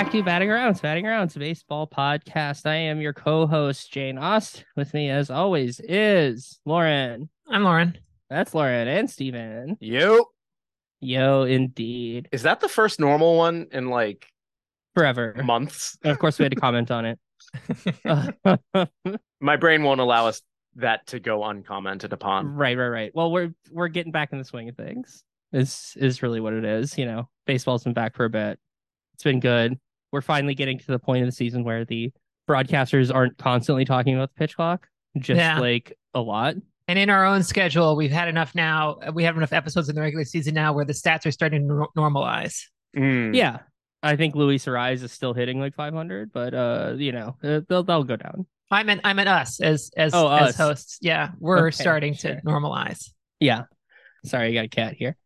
Welcome back to Batting Arounds, Batting Arounds, baseball podcast. I am your co-host Jane Ost. With me, as always, is Lauren. I'm Lauren. That's Lauren and Stephen. Yo, Yo, indeed, is that the first normal one in like forever. months? And of course, we had to comment on it. My brain won't allow us that to go uncommented upon. right, right, right. Well, we're we're getting back in the swing of things. Is is really what it is. You know, baseball's been back for a bit. It's been good. We're finally getting to the point of the season where the broadcasters aren't constantly talking about the pitch clock, just Yeah. like a lot. And in our own schedule, we've had enough now. We have enough episodes in the regular season now where the stats are starting to nor- normalize. Mm. Yeah. I think Luis Arraez is still hitting like 500, but uh, you know, uh, they'll they'll go down. I meant I meant us as as Oh, as hosts. Yeah, we're Okay, starting sure. to normalize. Yeah. Sorry, I got a cat here.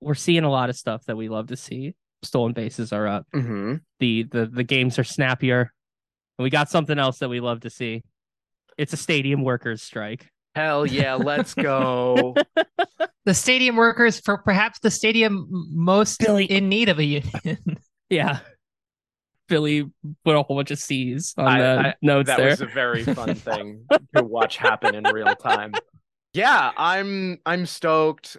We're seeing a lot of stuff that we love to see. Stolen bases are up. hmm The the the games are snappier. And we got something else that we love to see. It's a stadium workers strike. Hell yeah, let's go. The stadium workers for perhaps the stadium most Billy. in need of a union. Yeah. Billy put a whole bunch of C's on I- the I- notes that there. was a very fun thing to watch happen in real time. Yeah, I'm I'm stoked.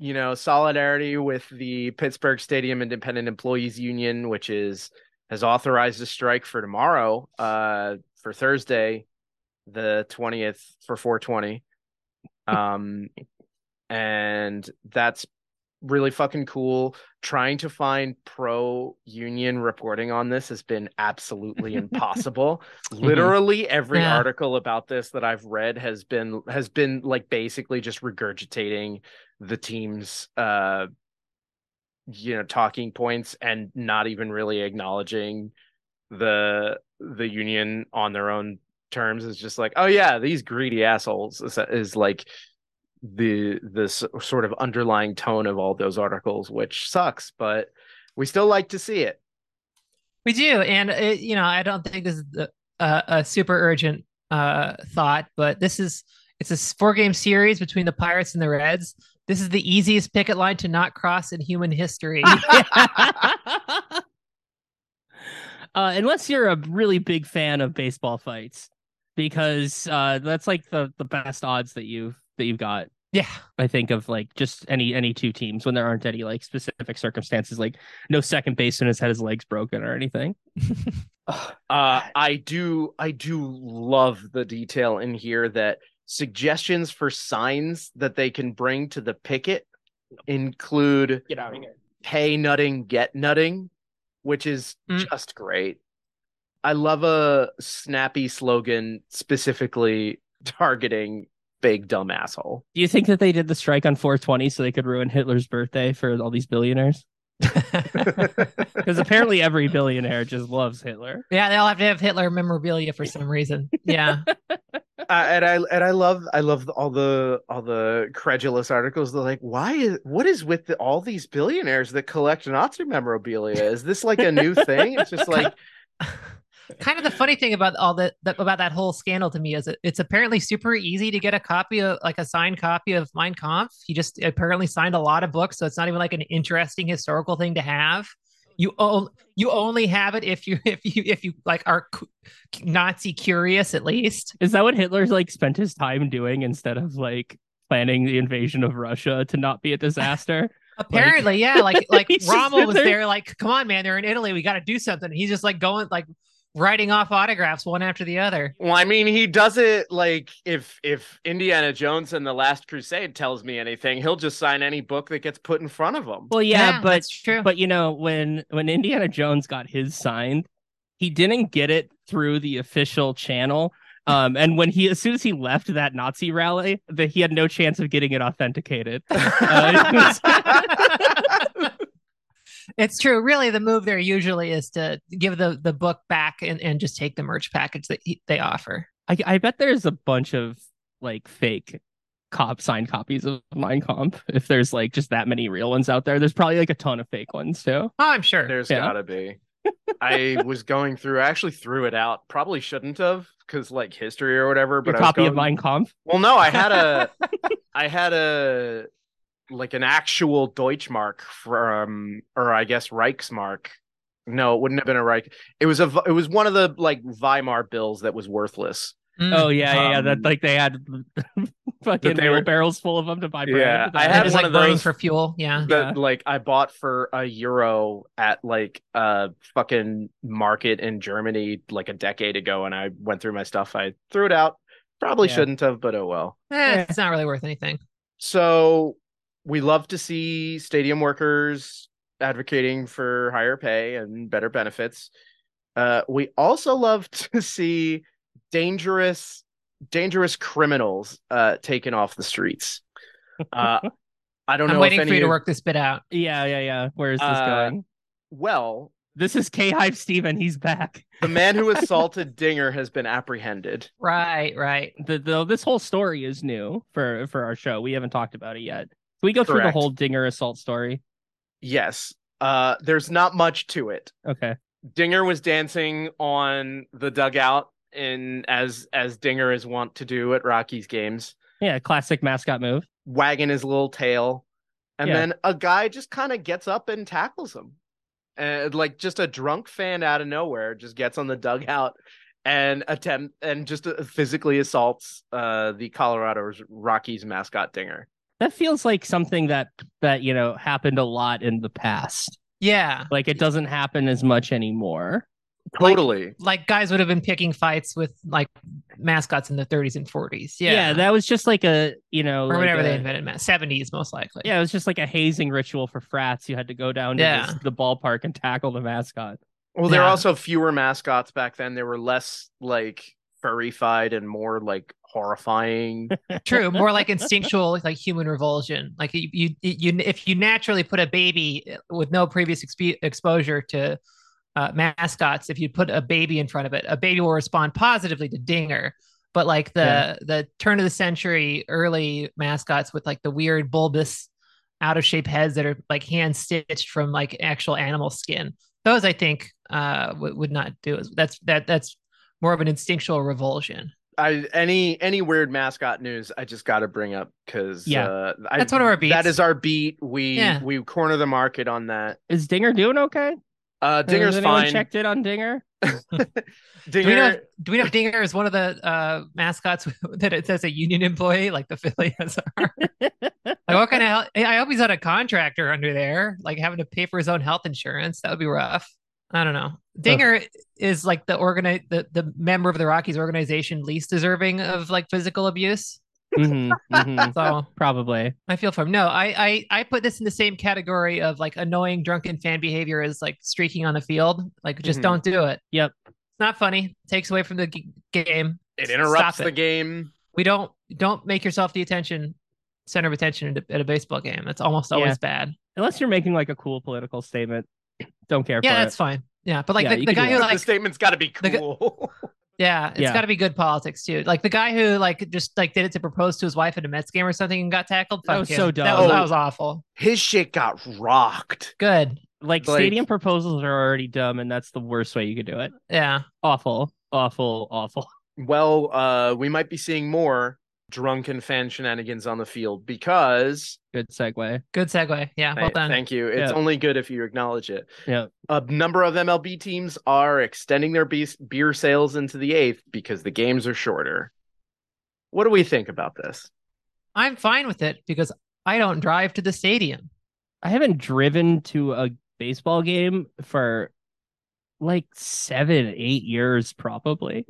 You know, solidarity with the Pittsburgh Stadium Independent Employees Union, which is has authorized a strike for tomorrow, uh, for Thursday, the twentieth for 420. Um, and that's really fucking cool. Trying to find pro union reporting on this has been absolutely impossible. Literally every Yeah. article about this that I've read has been has been like basically just regurgitating the team's uh you know talking points and not even really acknowledging the the union on their own terms is just like oh yeah these greedy assholes is, is like the this sort of underlying tone of all those articles which sucks but we still like to see it we do, and it, you know, I don't think this is uh, a super urgent uh, thought, but this is it's a four game series between the Pirates and the Reds. This is the easiest picket line to not cross in human history. uh, unless you're a really big fan of baseball fights, because uh, that's like the the best odds that you've that you've got. yeah, I think of like just any any two teams when there aren't any like specific circumstances, like no second baseman has had his legs broken or anything. uh i do i do love the detail in here that suggestions for signs that they can bring to the picket include Get out of here. pay nutting, get nutting, which is Mm. just great. I love a snappy slogan specifically targeting big dumb asshole. Do you think that they did the strike on 420 so they could ruin Hitler's birthday for all these billionaires? Because apparently every billionaire just loves Hitler. yeah, they'll have to have Hitler memorabilia for some reason. Yeah, Uh, and I and I love I love all the all the credulous articles. They're like, why is what is with the, all these billionaires that collect Nazi memorabilia? Is this like a new thing? It's just like kind of the funny thing about all that, about that whole scandal to me is it, it's apparently super easy to get a copy of like a signed copy of Mein Kampf. He just apparently signed a lot of books, so it's not even like an interesting historical thing to have. You o- you only have it if you if you if you like are cu- Nazi curious at least. Is that what Hitler's like spent his time doing instead of like planning the invasion of Russia to not be a disaster? Apparently, yeah, like like Rommel was there- there, like, come on, man, they're in Italy, we got to do something. He's just like going like writing off autographs one after the other. Well, I mean, he does it like if if Indiana Jones and the Last Crusade tells me anything, he'll just sign any book that gets put in front of him. Well, yeah, Yeah, but that's true. but you know when when Indiana Jones got his signed, he didn't get it through the official channel. Um, and when he as soon as he left that Nazi rally, that he had no chance of getting it authenticated. Uh, It's true. Really, the move there usually is to give the the book back and, and just take the merch package that he, they offer. I, I bet there's a bunch of like fake cop signed copies of Mein Kampf. If there's like just that many real ones out there, there's probably like a ton of fake ones too. Oh, I'm sure. There's Yeah. gotta be. I was going through. I actually threw it out. Probably shouldn't have, because like history or whatever. But Your I was copy of going- Mein Kampf. Well, no, I had a, I had a, like an actual Deutschmark from, or I guess Reichsmark. No, it wouldn't have been a Reich. It was a, It was one of the like Weimar bills that was worthless. Mm. Oh yeah, yeah, yeah. That Um, like they had fucking they were- barrels full of them to buy bread. Yeah, I had It one like of those- for fuel. Yeah. that like I bought for a euro at like a fucking market in Germany like a decade ago, and I went through my stuff. I threw it out. Probably Yeah. shouldn't have, but oh well. Eh, It's not really worth anything. So we love to see stadium workers advocating for higher pay and better benefits. Uh, we also love to see dangerous, dangerous criminals uh, taken off the streets. Uh, I don't I'm know waiting if for you to work this bit out. Yeah, yeah, yeah. Where is this Uh, going? Well, This is K Hype Stephen. He's back. the man who assaulted Dinger has been apprehended. Right, right. The, the this whole story is new for for our show. We haven't talked about it yet. Can we go through the whole Dinger assault story? Yes. Uh, there's not much to it. Okay. Dinger was dancing on the dugout in as as Dinger is wont to do at Rockies games, Yeah, classic mascot move. wagging his little tail. And Yeah. then a guy just kind of gets up and tackles him. And like just a drunk fan out of nowhere just gets on the dugout and attempt and just uh, physically assaults uh the Colorado Rockies mascot Dinger. That feels like something that that you know happened a lot in the past. Yeah. Like it doesn't happen as much anymore. Totally. Like guys would have been picking fights with like mascots in the 30s and 40s. Yeah. Yeah, that was just like a you know or like whenever they invented mas- 70s most likely. Yeah, it was just like a hazing ritual for frats. You had to go down to Yeah. this, the ballpark and tackle the mascot. Well, there were Yeah. also fewer mascots back then. There were less like furry-fied and more like horrifying. True, more like instinctual, like human revulsion. Like you, you, you, if you naturally put a baby with no previous exp- exposure to uh, mascots, if you put a baby in front of it, a baby will respond positively to Dinger. But like the Yeah. the turn of the century early mascots with like the weird bulbous, out of shape heads that are like hand stitched from like actual animal skin, those I think uh, would would not do it. That's that that's more of an instinctual revulsion. I any any weird mascot news I just got to bring up because Yeah. uh, I, That's one of our beats. That is our beat. We Yeah. we corner the market on that. Is Dinger doing okay? Uh, Dinger's Has fine. checked in on Dinger? Do we know? Dinger, Do we know Dinger is one of the uh, mascots that it says a union employee, like the Phillies are? like, what kind of? Hell? I hope he's not a contractor under there, like having to pay for his own health insurance. That would be rough. I don't know. Dinger is like the organi- the the member of the Rockies organization least deserving of like physical abuse. Mhm, mhm. So Probably. I feel for him. No, I, I I put this in the same category of like annoying drunken fan behavior as like streaking on the field. Like just Mhm. don't do it. Yep. It's not funny. Takes away from the g- game. it interrupts Stop the it. game. we don't don't make yourself the attention center of attention at a, at a baseball game. That's almost always Yeah. bad. Unless you're making like a cool political statement. Don't care Yeah, for that's it. fine. Yeah, but like Yeah, the, the guy do who that. the like statement's got to be the cool. yeah, it's Yeah. got to be good politics too. Like the guy who like just like did it to propose to his wife at a Mets game or something and got tackled. That was him. so That dumb. was, that Oh. was awful. His shit got rocked. Good. Like, Like- stadium proposals are already dumb, and that's the worst way you could do it. Yeah. Awful, awful, awful. Well, uh, we might be seeing more drunken fan shenanigans on the field because Good segue. Good segue. Yeah. Well done. Thank you. It's Yeah. only good if you acknowledge it. Yeah. A number of MLB teams are extending their be- beer sales into the eighth because the games are shorter. What do we think about this? I'm fine with it because I don't drive to the stadium. I haven't driven to a baseball game for like seven, eight years, probably.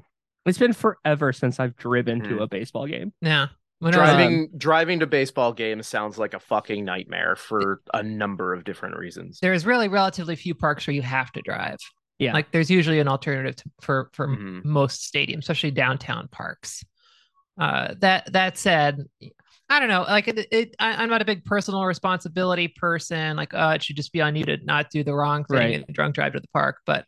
It's been forever since I've driven to Mhm. a baseball game. Yeah. When I was- Driving driving to baseball games sounds like a fucking nightmare for a number of different reasons. there's really relatively few parks where you have to drive. Yeah. Like there's usually an alternative to, for for Mhm. most stadiums, especially downtown parks. Uh, that that said, I don't know. Like it, it I, I'm not a big personal responsibility person. Like, uh, it should just be on you to not do the wrong thing Right. and drunk drive to the park. But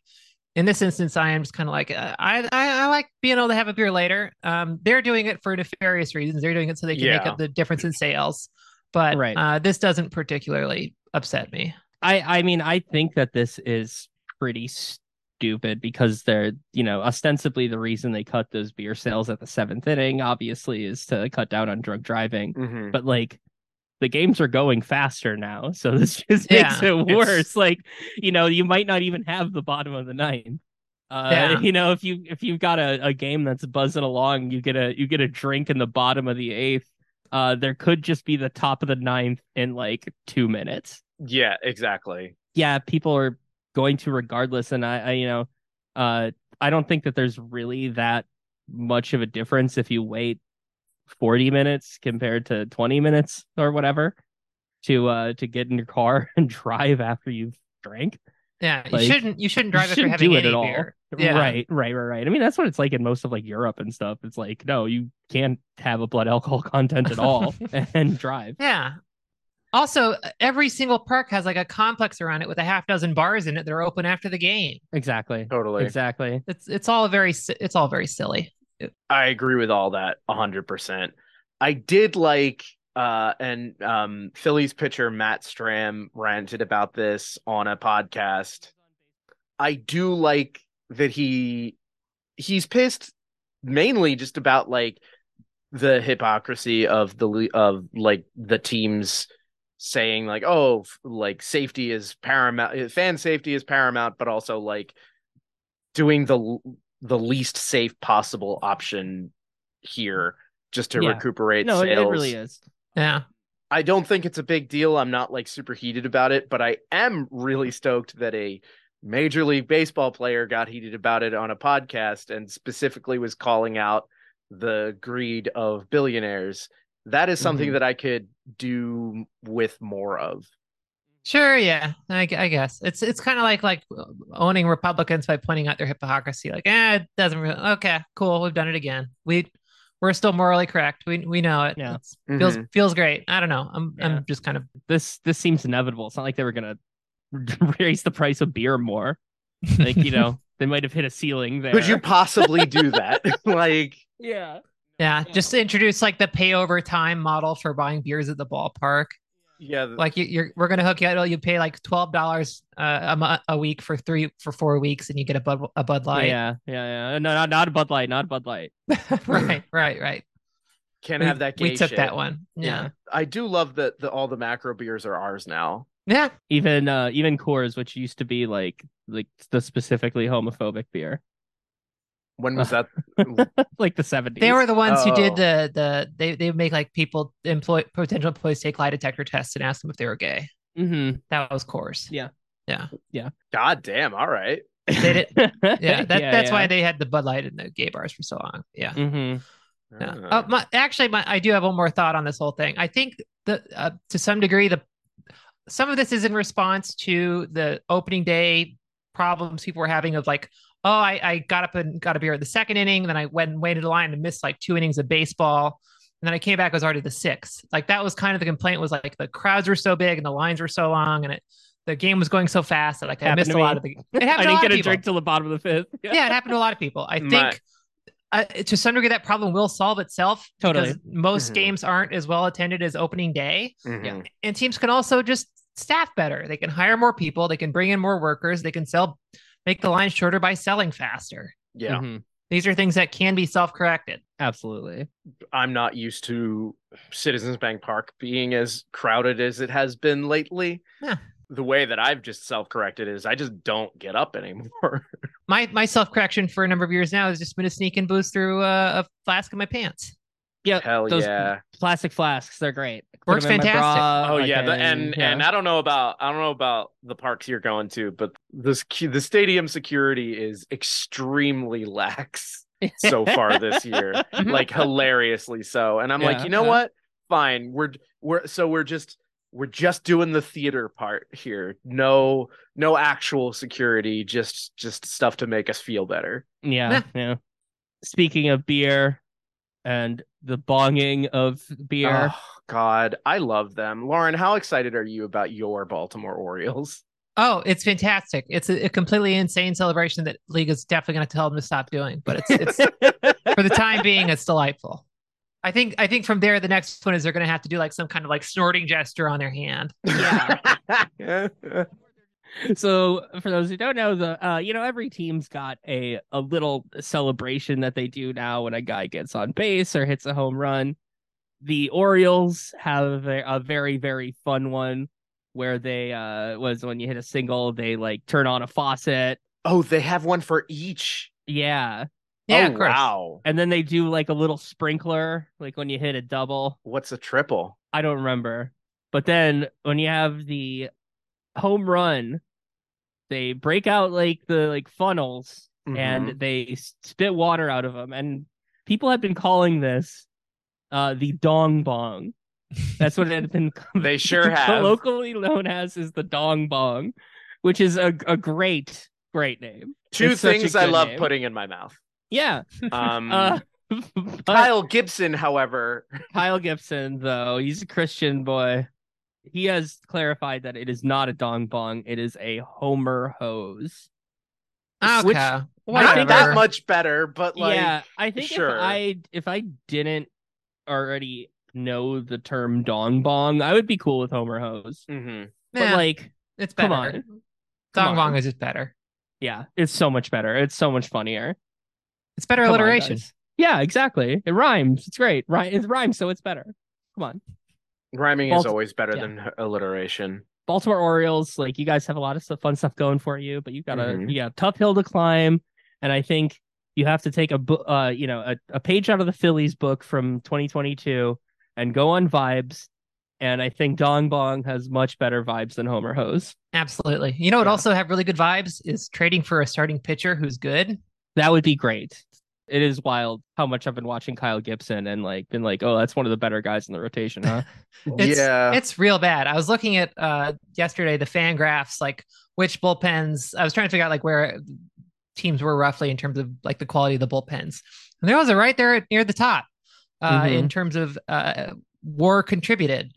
in this instance, I am just kind of like uh, I, I I like being able to have a beer later. Um, they're doing it for nefarious reasons. They're doing it so they can make up the difference in sales. But Right. uh, this doesn't particularly upset me. I I mean I think that this is pretty stupid because they're you know ostensibly the reason they cut those beer sales at the seventh inning obviously is to cut down on drug driving Mhm. but like the games are going faster now, so this just Yeah, makes it it's- worse. Like, you know, you might not even have the bottom of the ninth. Uh, Yeah. you know, if you if you've got a, a game that's buzzing along, you get a you get a drink in the bottom of the eighth. Uh, there could just be the top of the ninth in like two minutes. Yeah, exactly. Yeah, people are going to regardless, and I, I you know, uh, I don't think that there's really that much of a difference if you wait 40 minutes compared to 20 minutes or whatever to uh to get in your car and drive after you've drank. Yeah, Like, you shouldn't you shouldn't drive if you're shouldn't having do it any at all. beer. Yeah. Right, right, right, right. I mean, that's what it's like in most of like Europe and stuff. It's like, no, you can't have a blood alcohol content at all and drive. Yeah. Also, every single park has like a complex around it with a half dozen bars in it that are open after the game. Exactly. Totally. Exactly. It's it's all very it's all very silly. I agree with all that 100%. I did like uh and um Phillies pitcher Matt Strahm ranted about this on a podcast. I do like that he he's pissed mainly just about like the hypocrisy of the of like the teams saying like oh like safety is paramount fan safety is paramount but also like doing the the least safe possible option here just to Yeah. recuperate No, it, sales. it really is. Yeah. I don't think it's a big deal. I'm not like super heated about it, but I am really stoked that a Major League Baseball player got heated about it on a podcast and specifically was calling out the greed of billionaires. That is something Mhm. that I could do with more of. Sure, yeah. I, I guess. It's it's kind of like like owning Republicans by pointing out their hypocrisy. Like, eh, it doesn't really okay, cool, we've done it again. We we're still morally correct. We we know it. Yeah. It's- feels feels great. I don't know. I'm Yeah. I'm just kind of This this seems inevitable. It's not like they were gonna raise the price of beer more. Like, you know, they might have hit a ceiling there. Could you possibly do that? like, Yeah. yeah, just to introduce like the pay over time model for buying beers at the ballpark. Yeah, th- Like you, you're we're gonna hook you out. You pay like twelve dollars uh, a a week for three for four weeks, and you get a bud a Bud Light. Yeah, yeah, yeah. No, not not a Bud Light, not a Bud Light. right, right, right. can't We- have that. We took shit. that one. Yeah, I do love that the, all the macro beers are ours now. yeah. Even uh even Coors, which used to be like like the specifically homophobic beer. When was that? like the 70s. They were the ones who did Oh. the the they they make like people employ potential employees take lie detector tests and ask them if they were gay. mm-hmm. That was course. Yeah. Yeah yeah god damn! All right. They did. Yeah, that, that's yeah. why they had the Bud Light in the gay bars for so long. Yeah. Mm-hmm. Yeah. Ah. Uh, my, actually, my, I do have one more thought on this whole thing. I think that uh, to some degree, the some of this is in response to the opening day problems people were having of like, oh, I, I got up and got a beer at the second inning, then I went and waited in line and missed like two innings of baseball. And then I came back, it was already the sixth. Like that was kind of the complaint was like the crowds were so big and the lines were so long and it the game was going so fast that like I missed a lot of the it happened I to a didn't lot get of a people drink till the bottom of the fifth. yeah, it happened to a lot of people. I My- think uh, to some degree that problem will solve itself Totally. because most Mhm. games aren't as well attended as opening day, Mhm. and teams can also just staff better. They can hire more people. They can bring in more workers. They can sell, make the line shorter by selling faster. Yeah. Mhm. These are things that can be self-corrected. Absolutely. I'm not used to Citizens Bank Park being as crowded as it has been lately. Yeah. The way that I've just self-corrected is I just don't get up anymore. My my self-correction for a number of years now has just been to sneak and booze through uh, a flask in my pants. Yeah. Hell those yeah. plastic flasks, they're great. Put Works 'em in my fantastic. bra, Oh like, yeah, the, and yeah. and I don't know about I don't know about the parks you're going to, but this the stadium security is extremely lax so far this year. Mm-hmm. like hilariously so. And I'm like, you know yeah. what? Fine. We're we're so we're just we're just doing the theater part here. No no actual security, just just stuff to make us feel better. Yeah, Yeah. yeah. Speaking of beer and the bonging of beer, Oh god, I love them. Lauren, how excited are you about your Baltimore Orioles? Oh, it's fantastic! It's a, a completely insane celebration that league is definitely going to tell them to stop doing. But it's it's for the time being, it's delightful. I think I think from there, the next one is they're going to have to do like some kind of like snorting gesture on their hand. Yeah. so for those who don't know, the uh, you know, every team's got a a little celebration that they do now when a guy gets on base or hits a home run. the Orioles have a, a very very fun one where they uh was when you hit a single they like turn on a faucet. Oh, they have one for each. Yeah. Yeah, oh, wow. And then they do like a little sprinkler like when you hit a double. What's a triple? I don't remember. But then when you have the home run, they break out like the like funnels Mhm. and they spit water out of them. And people have been calling this uh the dong bong. That's what it had been. They sure have. locally known as is the dong bong, which is a, a great great name. Two It's things I love name. putting in my mouth. Yeah. Um, Uh, but Kyle Gibson, however, Kyle Gibson, though, he's a Christian boy. He has clarified that it is not a dong bong, it is a Homer hose. Okay. Which- not Whatever. that much better, but like, yeah, I think sure. if I if I didn't already know the term dong bong, I would be cool with Homer hose. Mhm. But Yeah, like, it's better. come on. Dong Come Bong on. is just better. yeah, it's so much better. It's so much funnier. It's better Come alliteration. guys. yeah, exactly. It rhymes. It's great. Right, it rhymes, so it's better. Come on. rhyming is always better yeah. than alliteration. Baltimore Orioles, like you guys have a lot of stuff, fun stuff going for you, but you've got a Mhm. you got a tough hill to climb, and I think you have to take a book, uh, you know, a, a page out of the Phillies book from 2022 and go on vibes. And I think Dong Bong has much better vibes than Homer Hose. Absolutely. You know what Yeah. also have really good vibes is trading for a starting pitcher who's good. That would be great. It is wild how much I've been watching Kyle Gibson and like been like, oh, that's one of the better guys in the rotation, huh? It's, yeah, It's real bad. I was looking at uh yesterday the FanGraphs, like which bullpens. I was trying to figure out like where teams were roughly in terms of like the quality of the bullpens. And there was a right there near the top uh in terms of uh war contributed.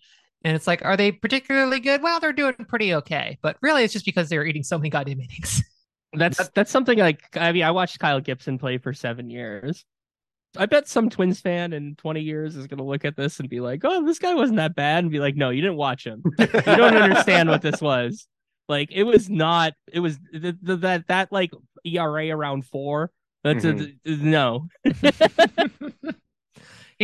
And it's like, are they particularly good? Well, they're doing pretty okay. But really it's just because they're eating so many goddamn innings. That's that's something like I mean I watched Kyle Gibson play for seven years. I bet some Twins fan in 20 years is gonna look at this and be like, "Oh, this guy wasn't that bad," and be like, "No, you didn't watch him. You don't understand what this was. Like, it was not. It was the, the, that that like ERA around four. That's a, no.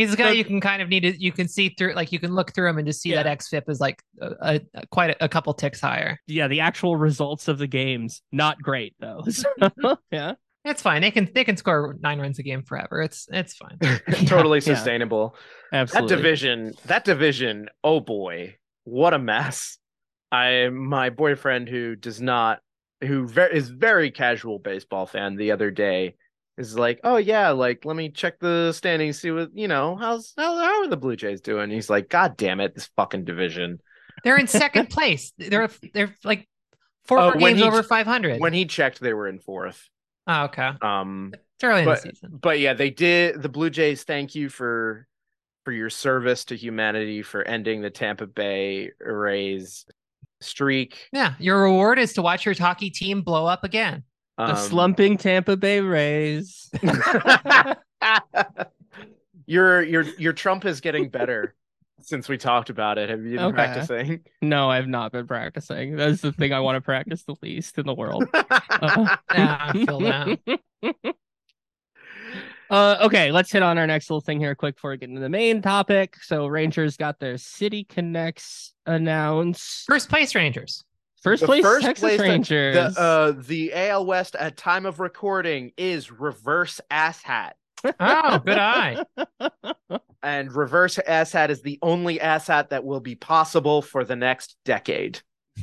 He's a guy So- you can kind of need to you can see through like you can look through him and just see Yeah. that XFIP is like a, a, quite a, a couple ticks higher. Yeah, the actual results of the games not great though. So, yeah, It's fine. They can they can score nine runs a game forever. It's it's fine. totally Yeah, yeah. sustainable. absolutely. That division, that division, oh boy, what a mess. I my boyfriend who does not who ve- is very casual baseball fan the other day is like, "Oh yeah, like let me check the standings see what, you know, how's how, how are the Blue Jays doing?" He's like, "God damn it, this fucking division." They're in second place. They're they're like four Oh, games he- over five hundred. When he checked, they were in 4th. Oh, okay. Um It's early but in the season. but yeah, they did the Blue Jays thank you for for your service to humanity for ending the Tampa Bay Rays streak. Yeah, your reward is to watch your hockey team blow up again. The Um, slumping Tampa Bay Rays. your your your Trump is getting better since we talked about it. Have you been Okay. practicing? No, I've not been practicing. That's the thing I want to practice the least in the world. Uh, Yeah, I feel that. Uh, okay, let's hit on our next little thing here quick before we get into the main topic. So Rangers got their City Connects announced. First place Rangers. First The place first Texas place that- Rangers. The uh the AL West at time of recording is reverse ass hat. Oh, good eye. And reverse ass hat is the only ass hat that will be possible for the next decade.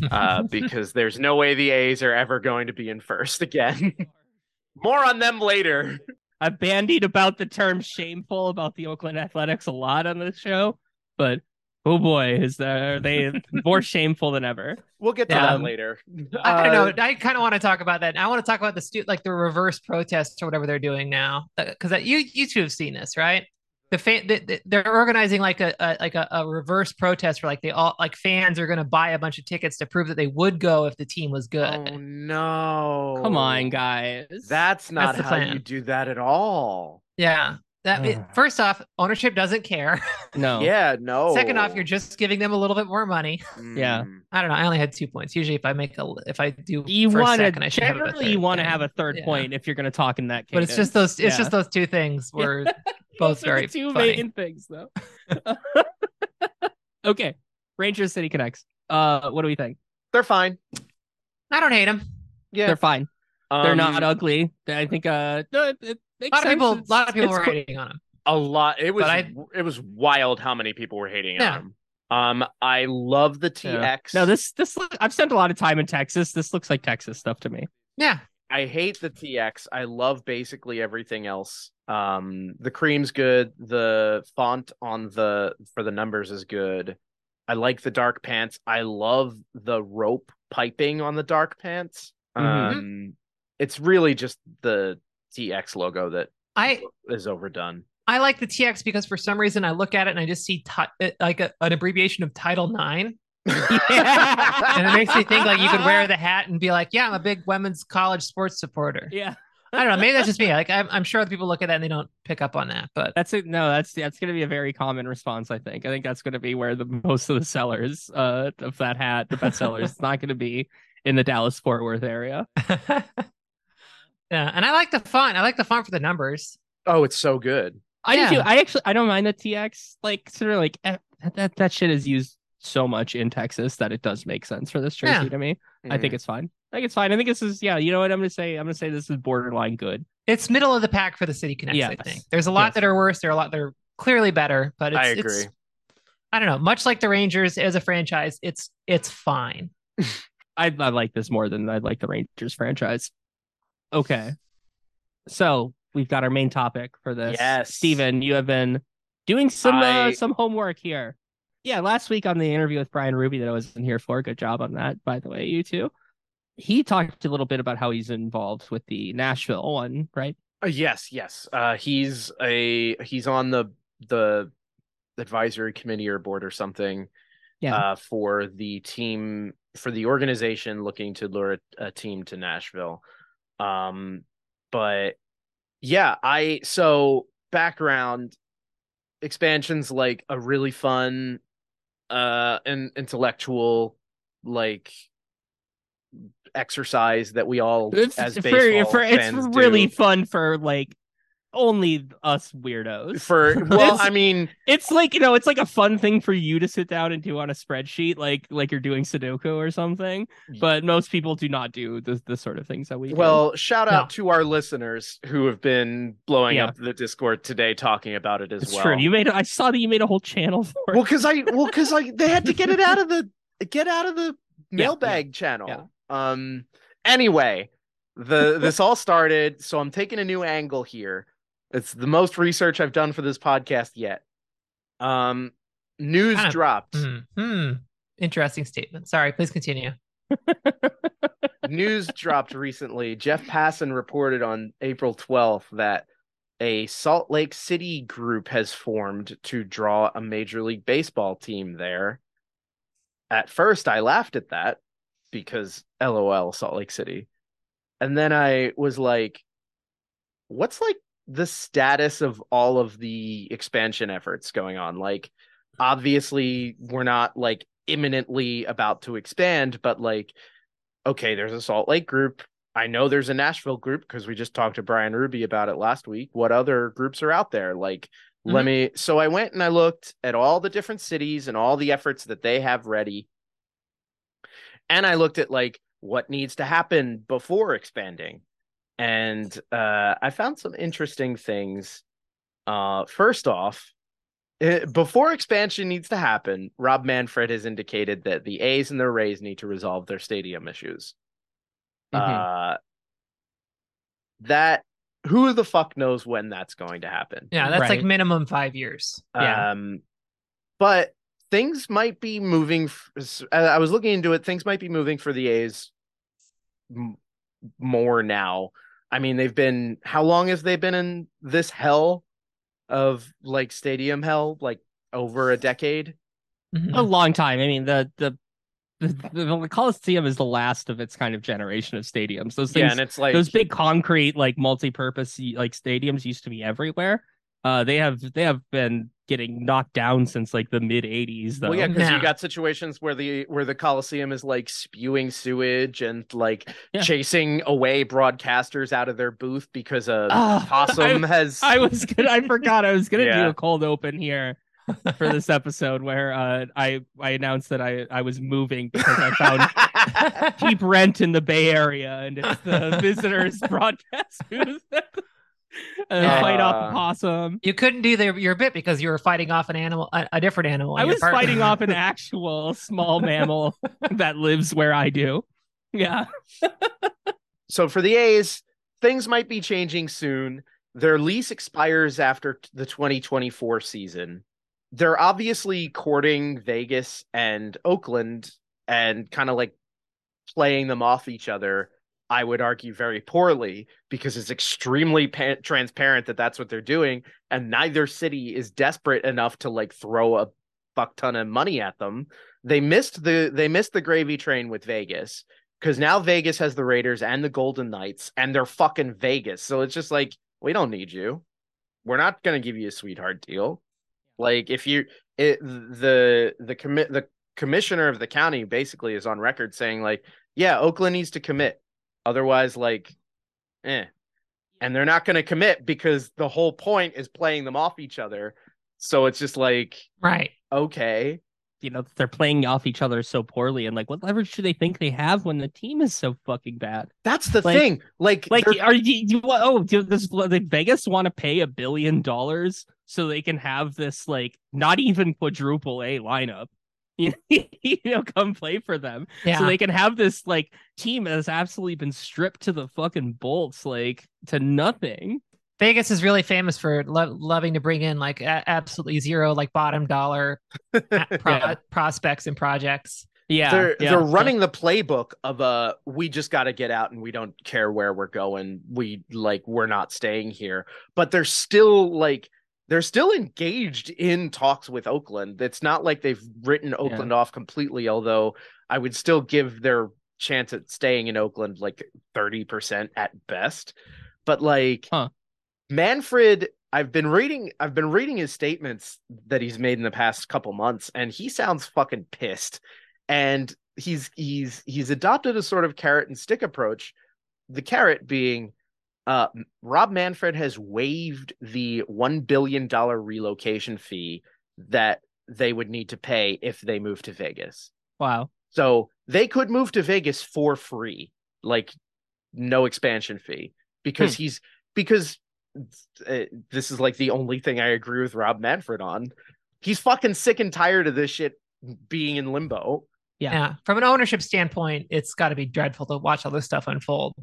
Uh, because there's no way the A's are ever going to be in first again. More on them later. I've bandied about the term shameful about the Oakland Athletics a lot on this show, but oh boy, is there are they more shameful than ever. We'll get to Yeah. that Um, later. I don't Uh, know. I kind of want to talk about that. I want to talk about the stu- like the reverse protests or whatever they're doing now, because you you two have seen this, right? The fan the, the- they're organizing like a, a like a, a reverse protest where like they all like fans are going to buy a bunch of tickets to prove that they would go if the team was good. Oh no! Come on, guys. That's not the how you do that at all. Yeah. That Ugh. first off, ownership doesn't care. no. Yeah, no. Second off, you're just giving them a little bit more money. Yeah. Mm. I don't know. I only had two points. Usually, if I make a if I do You for a want to have a generally you third want to thing. have a third Yeah. point if you're going to talk in that case. But it's just those. It's Yeah. just those two things were Those both are very the two funny. main things, though. okay. Rangers City Connects. Uh, what do we think? They're fine. I don't hate them. Yeah, They're fine. They're Um, not ugly. I think uh, no, it, it A makes lot of people, a lot of people it's were cool. hating on him. a lot. It was I- it was wild how many people were hating Yeah. on him. Um, I love the Yeah. TX. No, this this look, I've spent a lot of time in Texas. This looks like Texas stuff to me. Yeah, I hate the TX. I love basically everything else. Um, the cream's good. The font on the for the numbers is good. I like the dark pants. I love the rope piping on the dark pants. Mhm. Um, it's really just the TX logo that I is overdone. I like the TX because for some reason I look at it and I just see ti- like a, an abbreviation of Title Nine, and it makes me think like you could wear the hat and be like, "Yeah, I'm a big women's college sports supporter." Yeah, I don't know. Maybe that's just me. Like I'm, I'm sure other people look at that and they don't pick up on that. But that's it. No, that's that's going to be a very common response. I think. I think that's going to be where the most of the sellers uh of that hat, the best sellers, it's not going to be in the Dallas Fort Worth area. yeah, and I like the font. I like the font for the numbers. Oh, it's so good. I do too. I actually I don't mind the TX. Like sort of like eh, that, that that shit is used so much in Texas that it does make sense for this jersey Yeah. to me. I Mm. think it's fine. I think it's fine. I think this is yeah. You know what I'm gonna say? I'm gonna say this is borderline good. It's middle of the pack for the City Connects. I think there's a lot Yes. that are worse. There are a lot that are clearly better. But it's, I it's- agree. I don't know. Much like the Rangers as a franchise, it's it's fine. I, I like this more than I like the Rangers franchise. Okay. So we've got our main topic for this. Yes. Stephen, you have been doing some I- uh, some homework here. Yeah, last week on the interview with Brian Ruby that I wasn't here for. Good job on that, by the way, you two. He talked a little bit about how he's involved with the Nashville one, right? Uh, yes, yes. Uh, he's a he's on the the advisory committee or board or something. Yeah. Uh, for the team for the organization looking to lure a, a team to Nashville. Um, but yeah, I so background expansions like a really fun uh and intellectual like exercise that we all It's as baseball for it's really do. fun for like only us weirdos. for well i mean it's like you know it's like a fun thing for you to sit down and do on a spreadsheet like like you're doing sudoku or something but most people do not do the, the sort of things that we do. well shout out No. to our listeners who have been blowing Yeah. up the discord today talking about it as it's well true you made i saw that you made a whole channel for well because i well because i they had to get it out of the get out of the Yeah, mailbag channel yeah. um anyway the this all started so i'm taking a new angle here it's the most research i've done for this podcast yet um news Kind of- dropped Hmm. Hmm. Interesting statement. Sorry. Please continue. news dropped recently. Jeff Passan reported on April 12th that a Salt Lake City group has formed to draw a Major League Baseball team there. At first, I laughed at that because LOL, Salt Lake City. And then I was like, what's like the status of all of the expansion efforts going on? Like, obviously, we're not like imminently about to expand, but like, okay, there's a Salt Lake group. I know there's a Nashville group because we just talked to Brian Ruby about it last week. What other groups are out there? Like, let Mhm. me. So I went and I looked at all the different cities and all the efforts that they have ready. And I looked at like what needs to happen before expanding. And uh, I found some interesting things. Uh, first off, eh, before expansion needs to happen, Rob Manfred has indicated that the A's and the Rays need to resolve their stadium issues. Mhm. Uh, that who the fuck knows when that's going to happen? Yeah, that's like minimum five years. Yeah. Um, but things might be moving. f- s- I was looking into it. Things might be moving for the A's m- more now. I mean, they've been. How long has they been in this hell of like stadium hell? Like over a decade. Mhm. a long time i mean the the the, the Coliseum is the last of its kind of generation of stadiums. Those things yeah, and it's like those big concrete like multi-purpose like stadiums used to be everywhere. Uh, they have they have been getting knocked down since like the mid '80s. Though. Well, yeah, because Nah. you got situations where the where the Coliseum is like spewing sewage and like Yeah. chasing away broadcasters out of their booth because a Ah, possum I- has. I was gonna, I forgot I was gonna Yeah. do a cold open here. for this episode where uh, I I announced that I I was moving because I found cheap rent in the Bay Area and it's the visitors broadcast news. and Yeah. fight off Uh, a possum. You couldn't do the, your bit because you were fighting off an animal, a, a different animal. I was partner. fighting off an actual small mammal that lives where I do. Yeah. so for the A's, things might be changing soon. Their lease expires after t- the 2024 season. They're obviously courting Vegas and Oakland and kind of like playing them off each other. I would argue very poorly because it's extremely pa- transparent that that's what they're doing, and neither city is desperate enough to like throw a fuck ton of money at them. They missed the they missed the gravy train with Vegas because now Vegas has the Raiders and the Golden Knights, and they're fucking Vegas. So it's just like we don't need you. We're not gonna give you a sweetheart deal. Like if you it, the the commit the commissioner of the county basically is on record saying like, yeah, Oakland needs to commit, otherwise like, eh. And they're not gonna commit because the whole point is playing them off each other. So it's just like Right. okay. You know, they're playing off each other so poorly and like what leverage do they think they have when the team is so fucking bad? That's the Like- thing. Like, Like they're- are you, oh do, does like, Vegas want to pay a billion dollars so they can have this like not even quadruple A lineup? You know, come play for them. Yeah. so they can have this like team that has absolutely been stripped to the fucking bolts, like to nothing. Vegas is really famous for lo- loving to bring in like a- absolutely zero, like bottom dollar pro- Yeah. prospects and projects. Yeah, they're yeah. they're running the playbook of uh we just got to get out and we don't care where we're going we like we're not staying here but they're still like they're still engaged in talks with Oakland. It's not like they've written Oakland off completely although I would still give their chance at staying in Oakland like 30% at best. But like Huh. Manfred I've been reading I've been reading his statements that he's made in the past couple months and he sounds fucking pissed. And he's he's he's adopted a sort of carrot and stick approach the carrot being uh rob manfred has waived the one billion dollar relocation fee that they would need to pay if they move to vegas wow. so they could move to vegas for free like no expansion fee because he's because uh, this is like the only thing i agree with rob manfred on he's fucking sick and tired of this shit being in limbo Yeah. Yeah. From an ownership standpoint, it's got to be dreadful to watch all this stuff unfold.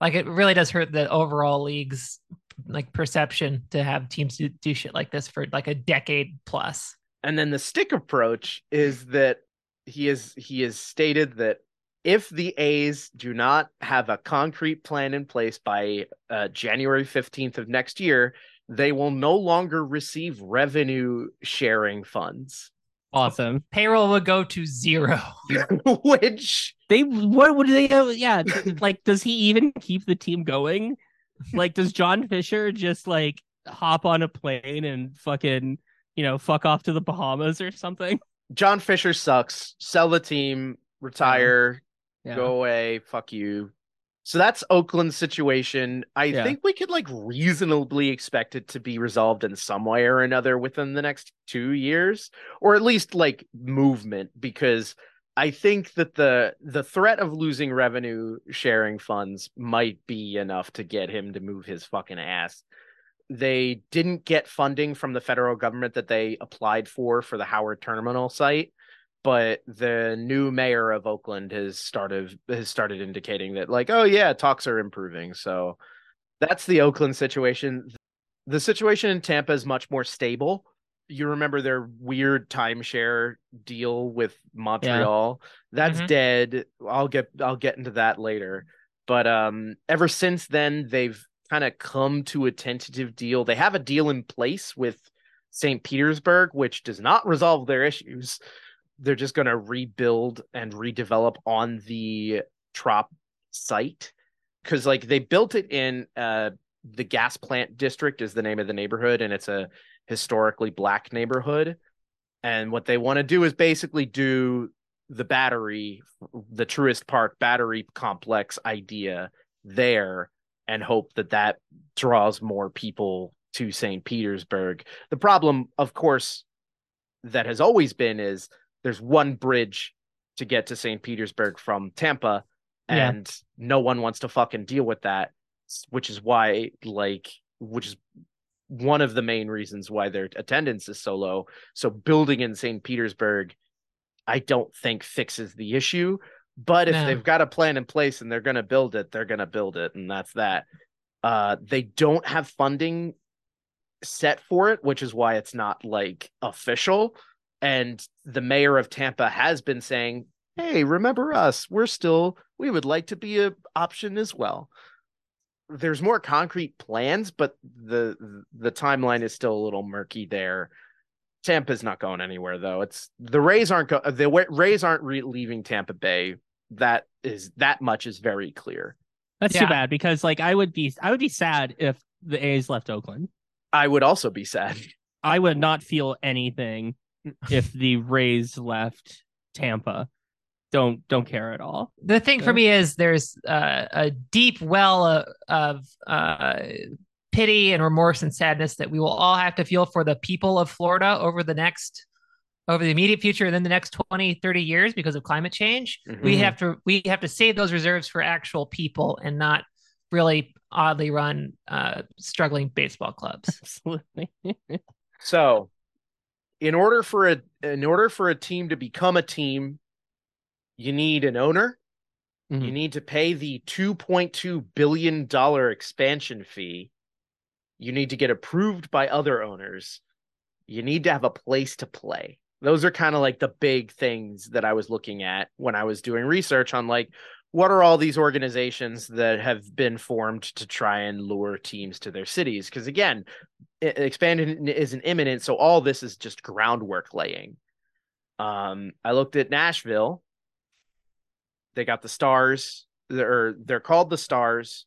Like it really does hurt the overall league's like perception to have teams do, do shit like this for like a decade plus. And then the stick approach is that he is he has stated that if the A's do not have a concrete plan in place by uh, January 15th of next year, they will no longer receive revenue sharing funds. Awesome. Payroll would go to zero. Which They what would they have? Yeah, like does he even keep the team going? Like does John Fisher just like hop on a plane and fucking you know fuck off to the Bahamas or something? John Fisher sucks. Sell the team, retire, Yeah. go away, fuck you. So that's Oakland's situation. I Yeah. think we could like reasonably expect it to be resolved in some way or another within the next two years, or at least like movement, because I think that the the threat of losing revenue sharing funds might be enough to get him to move his fucking ass. They didn't get funding from the federal government that they applied for for the Howard Terminal site but the new mayor of Oakland has started has started indicating that like oh yeah talks are improving. So that's the Oakland situation. The situation in Tampa is much more stable. You remember their weird timeshare deal with Montreal? That's Mhm. dead. I'll get I'll get into that later. But um ever since then they've kind of come to a tentative deal. They have a deal in place with St. Petersburg which does not resolve their issues they're just going to rebuild and redevelop on the trop site because like they built it in uh the gas plant district is the name of the neighborhood and it's a historically black neighborhood and what they want to do is basically do the battery the tourist park battery complex idea there and hope that that draws more people to St. Petersburg the problem of course that has always been is there's one bridge to get to St. Petersburg from Tampa, Yeah. and no one wants to fucking deal with that, which is why, like, which is one of the main reasons why their attendance is so low. So building in St. Petersburg, I don't think fixes the issue. But if No. they've got a plan in place and they're going to build it, they're going to build it, and that's that. Uh, they don't have funding set for it, which is why it's not like official. And the mayor of Tampa has been saying, "Hey, remember us? We're still we would like to be a option as well." There's more concrete plans, but the the timeline is still a little murky there. Tampa's not going anywhere though. It's the Rays aren't go- the Rays aren't re- leaving Tampa Bay. That is that much is very clear. That's Yeah. too bad because like I would be I would be sad if the A's left Oakland. I would also be sad. I would not feel anything if the Rays left Tampa. Don't don't care at all. The thing for me is there's uh, a deep well of, of uh, pity and remorse and sadness that we will all have to feel for the people of Florida over the next over the immediate future and then the next 20 30 years because of climate change we Mhm. have to we have to save those reserves for actual people and not really oddly run uh, struggling baseball clubs Absolutely. So, in order for a in order for a team to become a team, you need an owner. You Mhm. need to pay the 2.2 billion dollar expansion fee. You need to get approved by other owners. You need to have a place to play. Those are kind of like the big things that I was looking at when I was doing research on like what are all these organizations that have been formed to try and lure teams to their cities? Because again expansion isn't imminent so all this is just groundwork laying. Um i looked at nashville. They got the stars they're they're called the stars.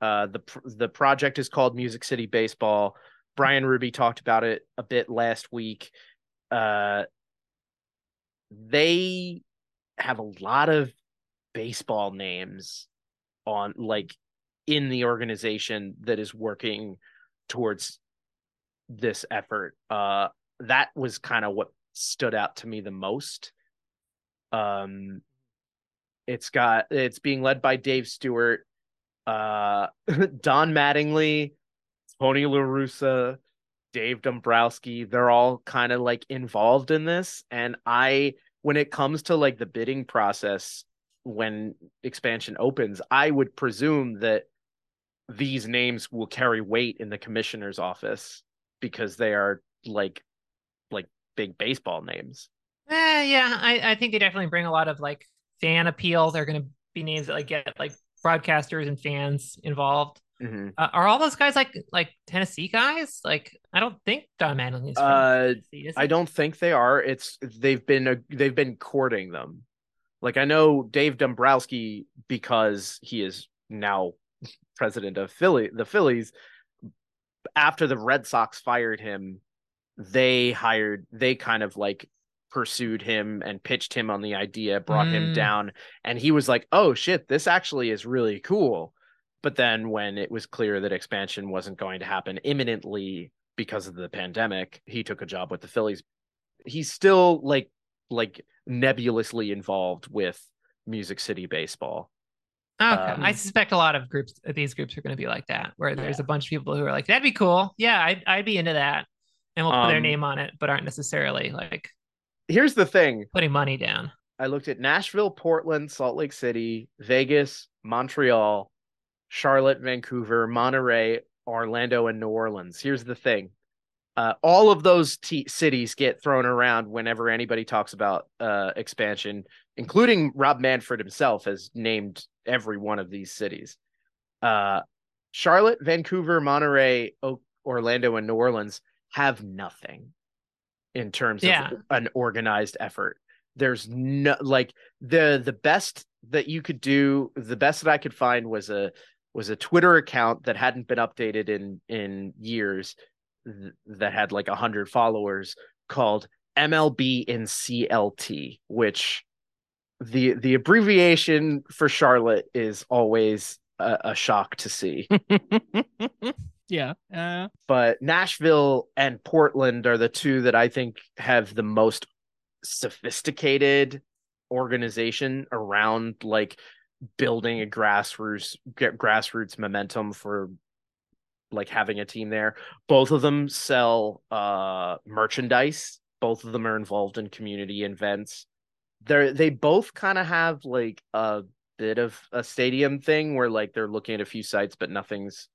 Uh the the project is called music city baseball. Brian ruby talked about it a bit last week. Uh they have a lot of baseball names on like in the organization that is working towards this effort. Uh that was kind of what stood out to me the most. Um it's got it's being led by Dave Stewart uh Don Mattingly Tony LaRussa Dave Dombrowski they're all kind of like involved in this. And I when it comes to like the bidding process when expansion opens I would presume that these names will carry weight in the commissioner's office because they are like like big baseball names. Eh, yeah, I, I think they definitely bring a lot of like fan appeal. They're going to be names that like get like broadcasters and fans involved. Mm-hmm. Uh, are all those guys like like Tennessee guys? Like, I don't think Don Mattingly is Uh, Tennessee. Is I don't think they are. It's they've been a, they've been courting them. Like I know Dave Dombrowski because he is now president of Philly, the Phillies. After the Red Sox fired him, they hired they kind of like pursued him and pitched him on the idea, brought him Mm. down, and he was like, "Oh shit, this actually is really cool." But then when it was clear that expansion wasn't going to happen imminently because of the pandemic, he took a job with the Phillies. He's still like like nebulously involved with Music City baseball. Okay. um, I suspect a lot of groups, these groups are going to be like that, where there's Yeah. a bunch of people who are like, "That'd be cool. Yeah, I'd I'd be into that," and we'll put their Um, name on it, but aren't necessarily like Here's the thing. putting money down. I looked at Nashville, Portland, Salt Lake City, Vegas, Montreal, Charlotte, Vancouver, Monterrey, Orlando, and New Orleans. Here's the thing. Uh, all of those t- cities get thrown around whenever anybody talks about uh, expansion, including Rob Manfred himself has named every one of these cities. Uh, Charlotte, Vancouver, Monterrey, o- Orlando, and New Orleans have nothing in terms Yeah. of an organized effort. There's no like the the best that you could do, the best that I could find was a was a Twitter account that hadn't been updated in in years th- that had like a hundred followers called MLB in CLT, which the the abbreviation for Charlotte is always a, a shock to see. Yeah. Uh, but Nashville and Portland are the two that I think have the most sophisticated organization around like building a grassroots grassroots momentum for like having a team there. Both of them sell uh merchandise. Both of them are involved in community events. They're they both kind of have like a bit of a stadium thing where like they're looking at a few sites, but nothing's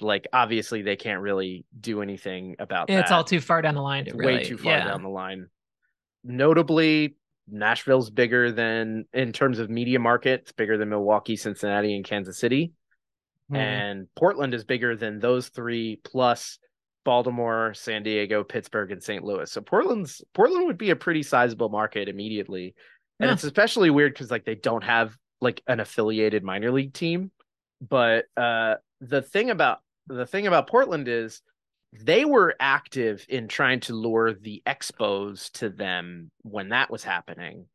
like obviously they can't really do anything about Yeah, that. it's all too far down the line to It's really. way too far yeah. down the line. Notably, Nashville's bigger than in terms of media market, it's bigger than Milwaukee, Cincinnati, and Kansas City. Hmm. And Portland is bigger than those three plus Baltimore, San Diego, Pittsburgh, and St. Louis. So Portland's Portland would be a pretty sizable market immediately. And Yeah. it's especially weird because like they don't have like an affiliated minor league team. But uh the thing about the thing about Portland is they were active in trying to lure the expos to them when that was happening.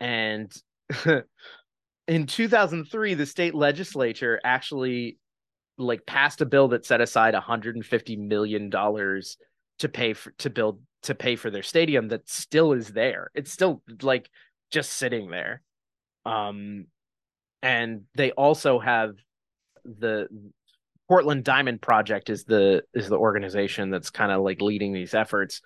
And in 2003 the state legislature actually like passed a bill that set aside 150 million dollars to pay for to build to pay for their stadium that still is there. It's still like just sitting there. Um and they also have the Portland Diamond Project is the is the organization that's kind of like leading these efforts.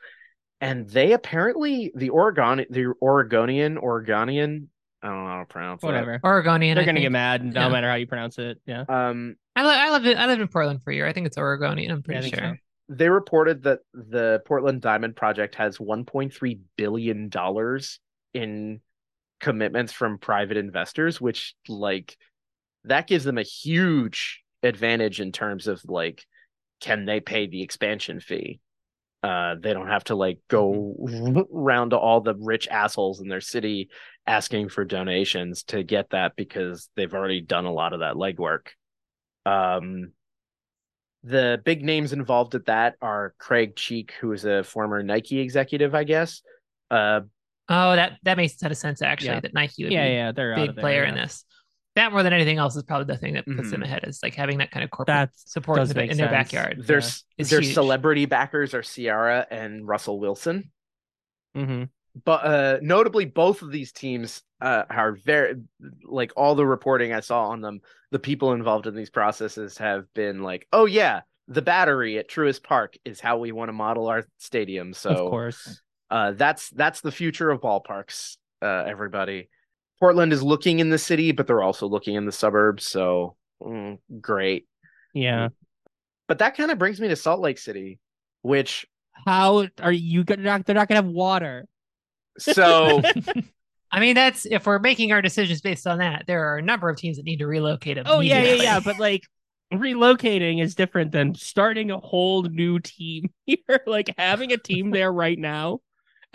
And they apparently the Oregon the Oregonian Oregonian I don't know how to pronounce that. Whatever. Oregonian. They're I gonna think. get mad no Yeah. matter how you pronounce it. Yeah. Um I, li- I lived in, I lived in Portland for a year. I think it's Oregonian. I'm pretty think sure. so. they reported that the Portland Diamond Project has 1.3 billion dollars in commitments from private investors, which like that gives them a huge advantage in terms of like can they pay the expansion fee? Uh, they don't have to like go around to all the rich assholes in their city asking for donations to get that because they've already done a lot of that legwork. Um, the big names involved at that are Craig Cheek, who is a former Nike executive, I guess. Uh, Oh, that that makes a ton of sense actually. Yeah. That Nike would Yeah, be yeah, they're a big of there, player in this. That more than anything else is probably the thing that puts them Mhm. ahead is like having that kind of corporate That support in, the, in their backyard. their Yeah. Their huge. celebrity backers are Ciara and Russell Wilson. hmm But uh, notably, both of these teams uh, are very like all the reporting I saw on them. The people involved in these processes have been like, "Oh yeah, the battery at Truist Park is how we want to model our stadium." So of course. uh, that's that's the future of ballparks. Uh, everybody, Portland is looking in the city, but they're also looking in the suburbs. So mm, great. Yeah. But that kind of brings me to Salt Lake City, which How are you gonna? Not, they're not gonna have water. so I mean, that's if we're making our decisions based on that. There are a number of teams that need to relocate. Oh yeah, yeah, yeah. But like relocating is different than starting a whole new team here. like having a team there right now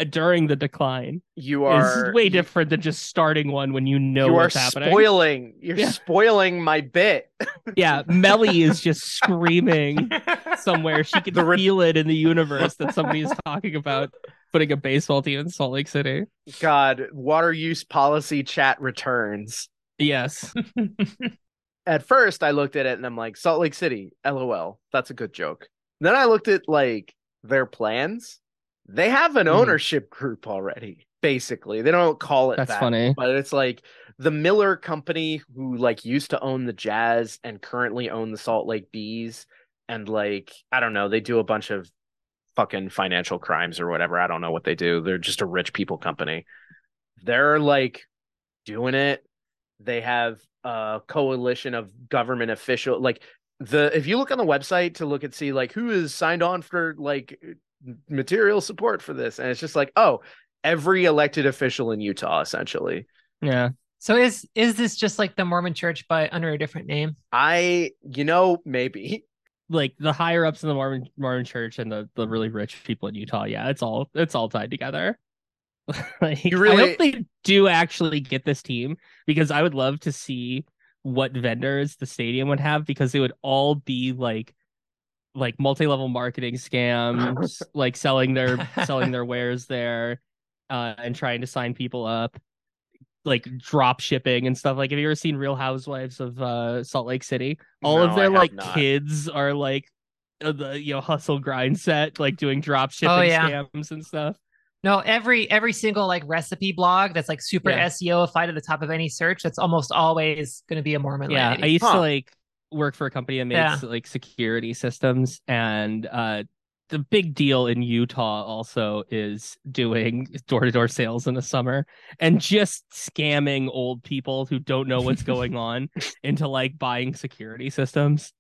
Uh, during the decline you are is way you- different than just starting one when you know you are what's happening. spoiling. You're Yeah. spoiling my bit. yeah, Melly is just screaming somewhere. She can The re- feel it in the universe that somebody is talking about putting a baseball team in Salt Lake City. God, water use policy chat returns. Yes. At first, I looked at it and I'm like, Salt Lake City, lol. That's a good joke. Then I looked at like their plans. They have an Mhm. ownership group already. Basically, they don't call it That's that, funny. but it's like the Miller Company, who like used to own the Jazz and currently own the Salt Lake Bees, and like I don't know, they do a bunch of fucking financial crimes or whatever. I don't know what they do. They're just a rich people company. They're like doing it. They have a coalition of government official like the if you look on the website to look and see like who is signed on for like material support for this and it's just like oh every elected official in Utah essentially. Yeah. So is is this just like the Mormon Church but under a different name? I you know maybe Like the higher ups in the Mormon Mormon church and the, the really rich people in Utah. Yeah, it's all it's all tied together. like, You I hope they do actually get this team because I would love to see what vendors the stadium would have because they would all be like like multi-level marketing scams, like selling their selling their wares there, uh, and trying to sign people up. like drop shipping and stuff. Like, have you ever seen Real Housewives of uh, Salt Lake City? All No, of their like not. kids are like uh, the you know hustle grind set, like doing drop shipping Oh, yeah. scams and stuff. No, every every single like recipe blog that's like super Yeah. SEO-ified at the top of any search, that's almost always going to be a Mormon yeah lady. i used Huh. to like work for a company that Yeah. makes like security systems and uh the big deal in utah also is doing door-to-door sales in the summer and just scamming old people who don't know what's going on into like buying security systems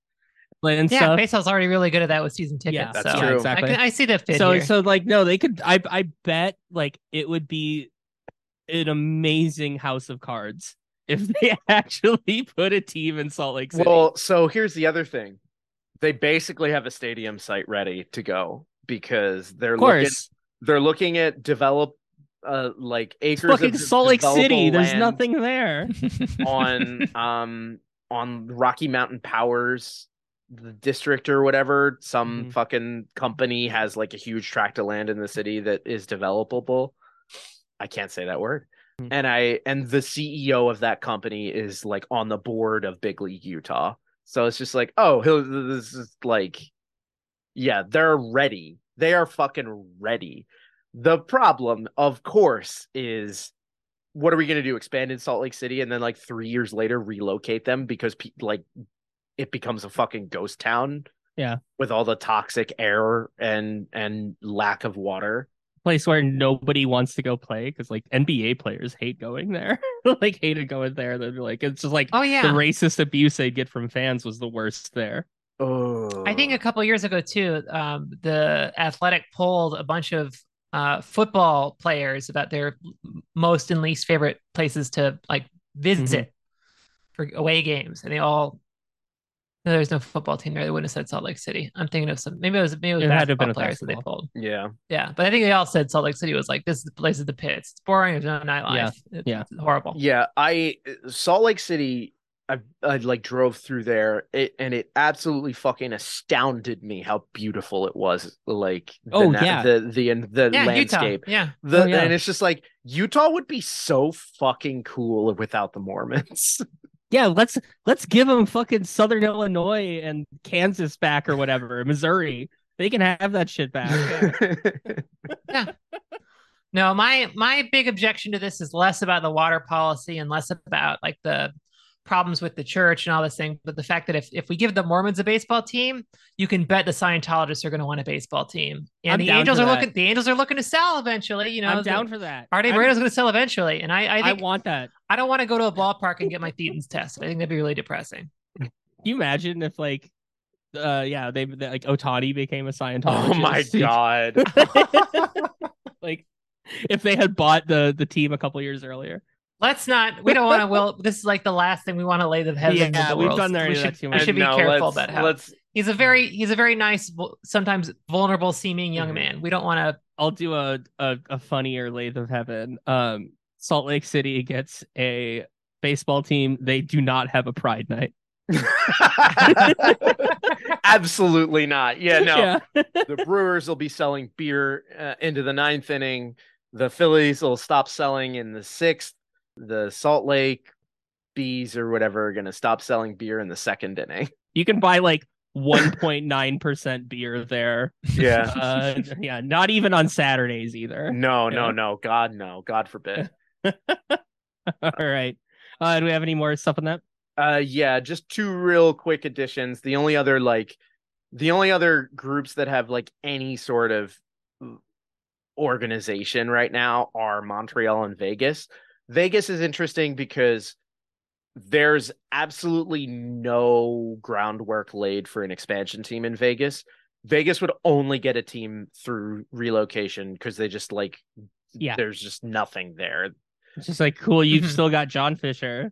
and yeah, stuff baseball's already really good at that with season tickets. Yeah, that's so true. I, exactly can, I see the fit so here. so like no they could i i bet like it would be an amazing house of cards if they actually put a team in salt lake city Well, so here's the other thing. They basically have a stadium site ready to go because they're of looking they're looking at develop uh like It's acres fucking of Salt Lake City. There's nothing there. on um on Rocky Mountain Powers the district or whatever some Mhm. fucking company has like a huge tract of land in the city that is developable i can't say that word Mhm. and i and the ceo of that company is like on the board of big league utah so it's just like oh this is like yeah they're ready they are fucking ready the problem of course is what are we going to do expand in salt lake city and then like three years later relocate them because pe- like it becomes a fucking ghost town Yeah. with all the toxic air and and lack of water Place where nobody wants to go play because like NBA players hate going there. like hated going there. They're like it's just like oh yeah, the racist abuse they'd get from fans was the worst there. oh I think a couple years ago too, um, the Athletic polled a bunch of uh, football players about their most and least favorite places to like visit Mm-hmm. for away games, and they all. No, there's no football team there. They wouldn't have said Salt Lake City. I'm thinking of some. Maybe it was maybe it was It had to have basketball been a players that they pulled. yeah Yeah, but I think they all said Salt Lake City was like this is the place of the pits. It's boring. There's no nightlife. Yeah, It's yeah. horrible. yeah i salt lake city I, I like drove through there it, and it absolutely fucking astounded me how beautiful it was like the, Oh, na- yeah. the the the Yeah, landscape Utah. Yeah, The, Oh, yeah. and it's just like Utah would be so fucking cool without the Mormons. Yeah, let's let's give them fucking Southern Illinois and Kansas back or whatever, Missouri. They can have that shit back. Yeah. No, my my big objection to this is less about the water policy and less about like the problems with the church and all this thing, but the fact that if if we give the Mormons a baseball team, you can bet the Scientologists are going to want a baseball team, and I'm the Angels are that. looking the Angels are looking to sell eventually. You know, I'm the- down for that. Arte I'm- Moreno's going to sell eventually, and I I I think I, want that. I don't want to go to a ballpark and get my thetans tested. I think that'd be really depressing. Can you imagine if like uh yeah, they, they like Ohtani became a Scientologist? oh my god. like if they had bought the the team a couple years earlier. Let's not. We don't want to. Well, this is like the last thing we want to lay the heads into Yeah, the we've world. done that We that should, too we should be No, careful let's- about how let's he's a very he's a very nice, sometimes vulnerable seeming young Mhm. man. We don't want to. I'll do a, a a funnier lathe of heaven. Um Salt Lake City gets a baseball team. They do not have a pride night. Absolutely not. Yeah, no. Yeah. the Brewers will be selling beer uh, into the ninth inning. The Phillies will stop selling in the sixth. The Salt Lake Bees or whatever are going to stop selling beer in the second inning. You can buy like 1.9% beer there. Yeah. Uh, yeah, not even on Saturdays either. no, no, no. God, no. God forbid. All right. Uh, do we have any more stuff on that? Uh yeah, just two real quick additions. The only other like the only other groups that have like any sort of organization right now are Montreal and Vegas. Vegas is interesting because there's absolutely no groundwork laid for an expansion team in Vegas. Vegas would only get a team through relocation because they just like Yeah. there's just nothing there. It's just like cool. You've still got John Fisher.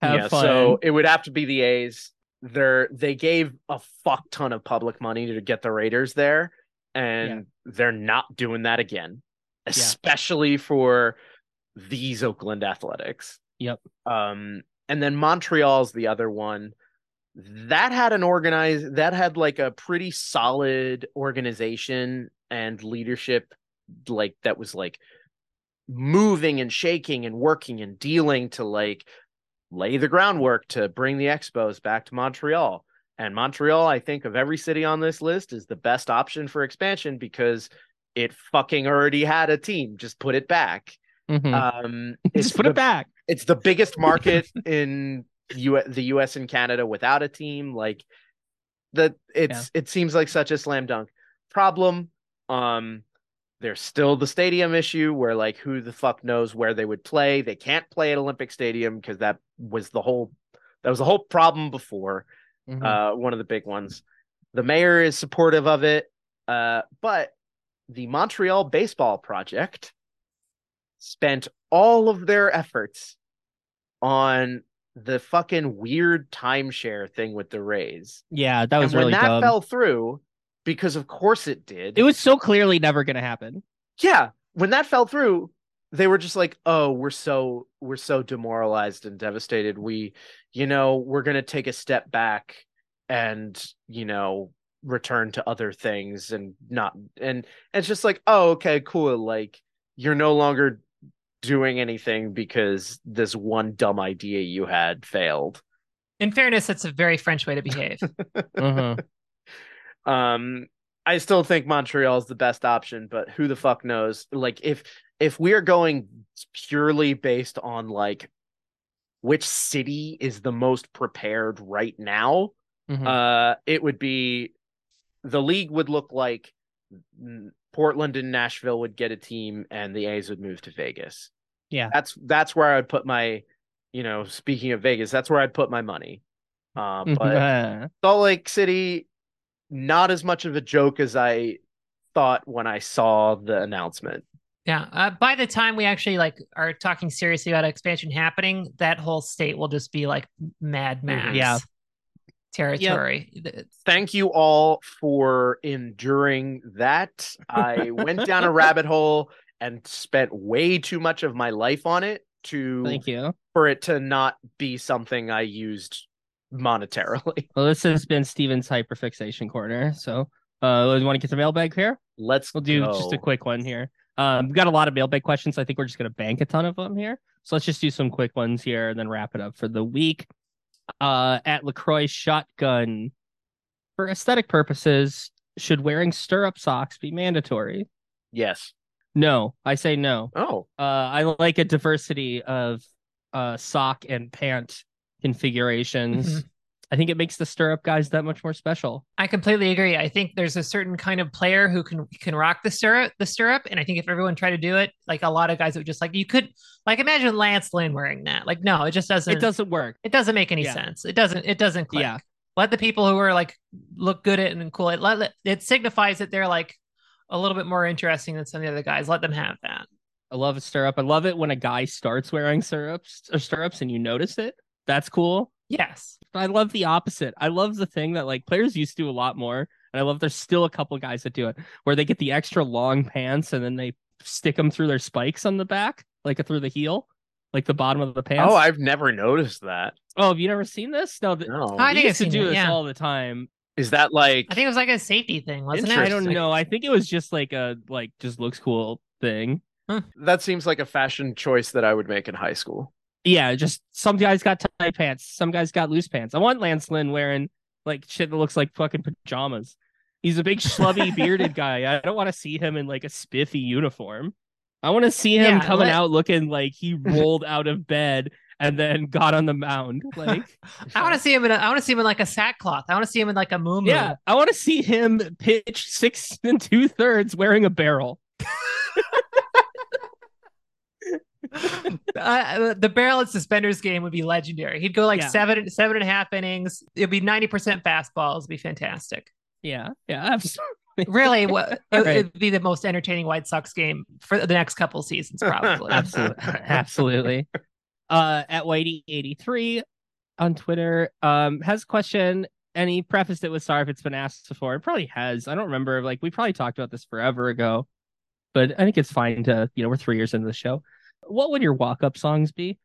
Have yeah, fun. so it would have to be the A's. They're they gave a fuck ton of public money to get the Raiders there, and they're not doing that again, especially for these Oakland Athletics. Yep. Um, and then Montreal's the other one that had an organized that had like a pretty solid organization and leadership, like that was like moving and shaking and working and dealing to like lay the groundwork to bring the Expos back to Montreal. And Montreal, I think, of every city on this list, is the best option for expansion because it fucking already had a team. Just put it back. Mhm. Um, it's Just put the, it back. It's the biggest market in U- the U.S. and Canada without a team. Like that, it's it seems like such a slam dunk problem. Um, there's still the stadium issue where like who the fuck knows where they would play. They can't play at Olympic Stadium because that was the whole that was the whole problem before Mhm. uh, one of the big ones. The mayor is supportive of it, uh, but the Montreal Baseball Project spent all of their efforts on the fucking weird timeshare thing with the Rays. yeah, that was and when that dumb. fell through, because of course it did. it was so clearly never going to happen. yeah, when that fell through, they were just like, "Oh, we're so we're so demoralized and devastated. We, you know, we're going to take a step back and, you know, return to other things and not and, and it's just like, "Oh, okay, cool. Like you're no longer doing anything because this one dumb idea you had failed." In fairness, that's a very French way to behave. Mhm. Um, I still think Montreal is the best option, but who the fuck knows? Like, if if we're going purely based on like which city is the most prepared right now, Mhm. uh, it would be the league would look like Portland and Nashville would get a team, and the A's would move to Vegas. Yeah. that's that's where I would put my, you know, speaking of Vegas, that's where I'd put my money. Uh, but Salt Lake City, not as much of a joke as I thought when I saw the announcement. Yeah. Uh, by the time we actually like are talking seriously about expansion happening, that whole state will just be like Mad Max Yeah. Territory. Th- Thank you all for enduring that. I went down a rabbit hole and spent way too much of my life on it to thank you. for it to not be something I used monetarily. Well, this has been Stephen's hyperfixation corner. So, uh, want to get the mailbag here. Let's We'll do just a quick one here. Um, we've got a lot of mailbag questions. I think we're just going to bank a ton of them here. So let's just do some quick ones here and then wrap it up for the week. Uh, at Lacroix Shotgun, for aesthetic purposes, should wearing stirrup socks be mandatory? Yes. No, I say no. Oh, Uh, I like a diversity of uh sock and pant configurations. I think it makes the stirrup guys that much more special. I completely agree. I think there's a certain kind of player who can can rock the stirrup, the stirrup, and I think if everyone tried to do it, like a lot of guys would just like you could like imagine Lance Lynn wearing that. Like no, it just doesn't. It doesn't work. It doesn't make any Yeah. sense. It doesn't. It doesn't click. Yeah. Let the people who are like look good at and cool. It let it signifies that they're like a little bit more interesting than some of the other guys. Let them have that. I love a stirrup. I love it when a guy starts wearing stirrups or stirrups and you notice it. That's cool. Yes. But I love the opposite. I love the thing that like players used to do a lot more. And I love there's still a couple guys that do it where they get the extra long pants and then they stick them through their spikes on the back, like through the heel, like the bottom of the pants. oh, I've never noticed that. oh, have you never seen this? No, th- No. I think used I've to do it, this yeah. all the time. Is that like I think it was like a safety thing, wasn't it? I don't know. I think it was just like a like just looks cool thing. that seems like a fashion choice that I would make in high school? Yeah, just some guys got tight pants, some guys got loose pants. I want Lance Lynn wearing like shit that looks like fucking pajamas. He's a big schlubby bearded guy. I don't want to see him in like a spiffy uniform. I want to see him Yeah, coming let- out looking like he rolled out of bed and then got on the mound. Like, I want to see him in. A, I want to see him in like a sackcloth. I want to see him in like a moo yeah, I want to see him pitch six and two thirds wearing a barrel. uh, the barrel and suspenders game would be legendary. He'd go like Yeah. seven, seven and a half innings. It'd be ninety percent fastballs. It'd be fantastic. Yeah, yeah, absolutely. Really, what it, Right. would be the most entertaining White Sox game for the next couple seasons, probably. absolutely absolutely uh at whitey83 on twitter um has a question and he prefaced it with sorry if it's been asked before it probably has i don't remember like we probably talked about this forever ago but i think it's fine to you know we're three years into the show what would your walk-up songs be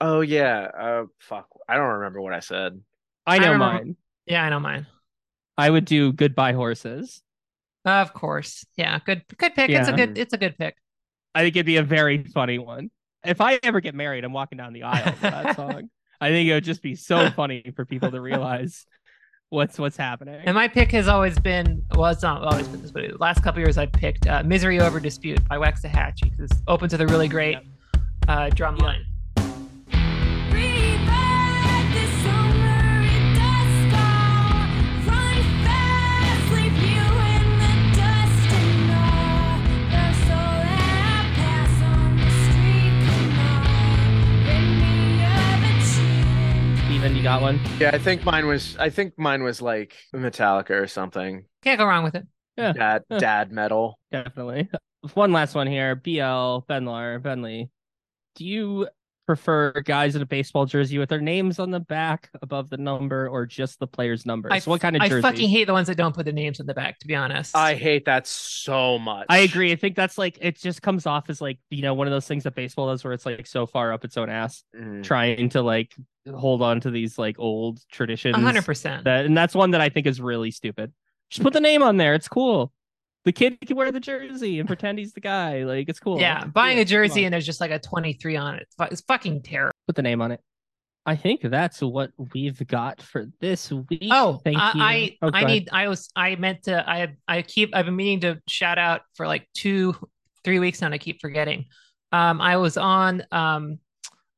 Oh yeah. Uh, fuck. I don't remember what I said. i know remember- mine yeah, I know mine. i would do goodbye horses Of course, yeah, good, good pick. It's a good, it's a good pick. I think it'd be a very funny one. If I ever get married, I'm walking down the aisle with that song. I think it would just be so funny for people to realize what's what's happening. And my pick has always been well, it's not always been this, but the last couple years I've picked uh, "Misery Over Dispute" by Waxahatchee because it opens with a really great uh, drum line. Revive this summer, it does fall. Run fast, leave you in the dust and all. The soul that I pass on the street, come on. Rid me of a cheating. Stephen, you got one? Yeah, I think mine was. I think mine was like Metallica or something. Can't go wrong with it. Yeah, Dad, Huh. dad metal. definitely. One last one here. BL Benlar Benley. Do you prefer guys in a baseball jersey with their names on the back above the number, or just the player's number? I, So what kind of jersey? I fucking hate the ones that don't put the names in the back. To be honest, I hate that so much. I agree. I think that's like it just comes off as like you know one of those things that baseball does where it's like so far up its own ass, Mm. trying to like hold on to these like old traditions. a hundred percent. That and that's one that I think is really stupid. Just put the name on there. It's cool. The kid can wear the jersey and pretend he's the guy. Like it's cool. Yeah, buying a jersey and there's just like a 23 on it. It's, fucking terrible. put the name on it. I think that's what we've got for this week. Oh, thank I, you. I, Oh, I need. I was. I meant to. I. I keep. I've been meaning to shout out for like two, three weeks now. And I keep forgetting. Um, I was on um,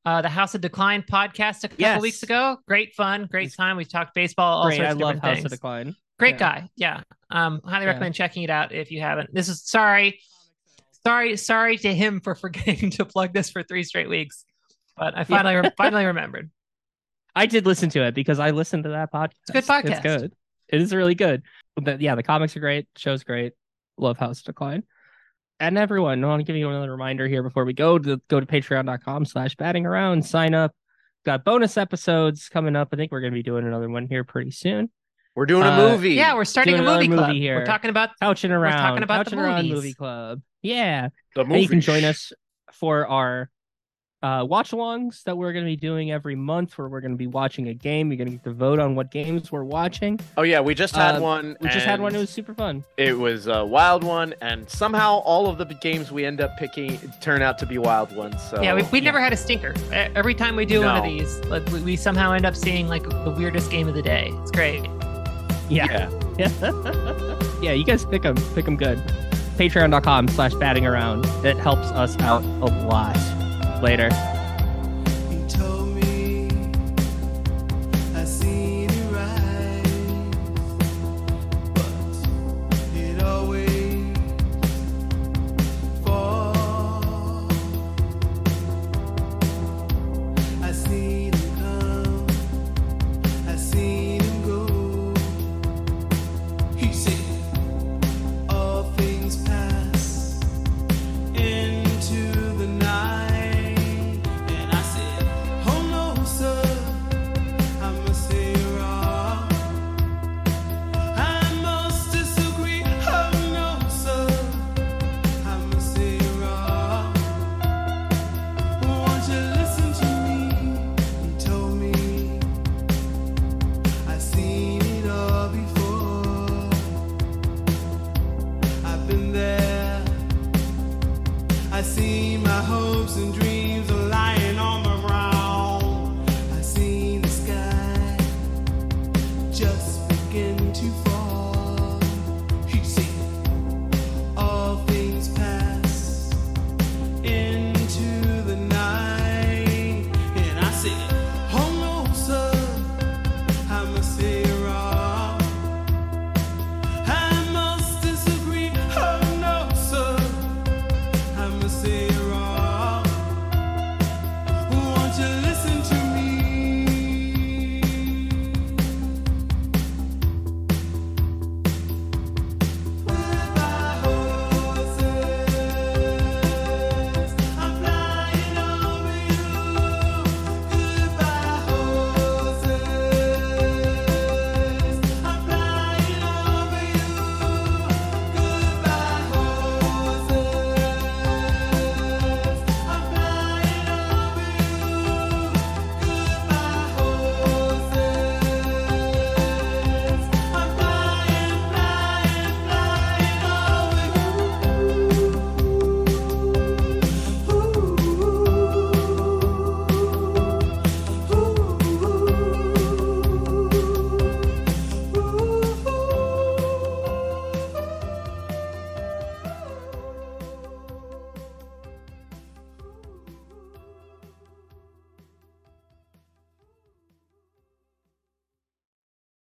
uh, the House of Decline podcast a couple Yes. weeks ago. Great fun, great time. We talked baseball, all Great. sorts I of love House things. of Decline. Great Yeah. guy. Yeah. Um, highly Yeah. recommend checking it out if you haven't. This is sorry, sorry, sorry to him for forgetting to plug this for three straight weeks, but I finally finally remembered. I did listen to it because I listened to that podcast. It's a good podcast. It's good. It is really good. But yeah, the comics are great. Show's great. Love House Decline. And everyone, I want to give you another reminder here before we go to go to patreon.com slash batting around, sign up. Got bonus episodes coming up. I think we're gonna be doing another one here pretty soon. We're doing a Uh, movie. Yeah, we're starting a Doing another movie club. movie here. We're talking about Couching around. We're talking about the Couching around movie club. Yeah. the And you can join us for our uh, watch alongs that we're going to be doing every month where we're going to be watching a game. You're going to get to vote on what games we're watching. Oh yeah, we just had Uh, one. We just had one. It was super fun. It was a wild one, and somehow all of the games we end up picking turn out to be wild ones. So yeah, we, we never had a stinker. Every time we do one of these, like, we, we somehow end up seeing like the weirdest game of the day. It's great. Yeah. Yeah. yeah, you guys pick them. Pick them good. Patreon.com slash batting around. It helps us out a lot. Later. And dreams.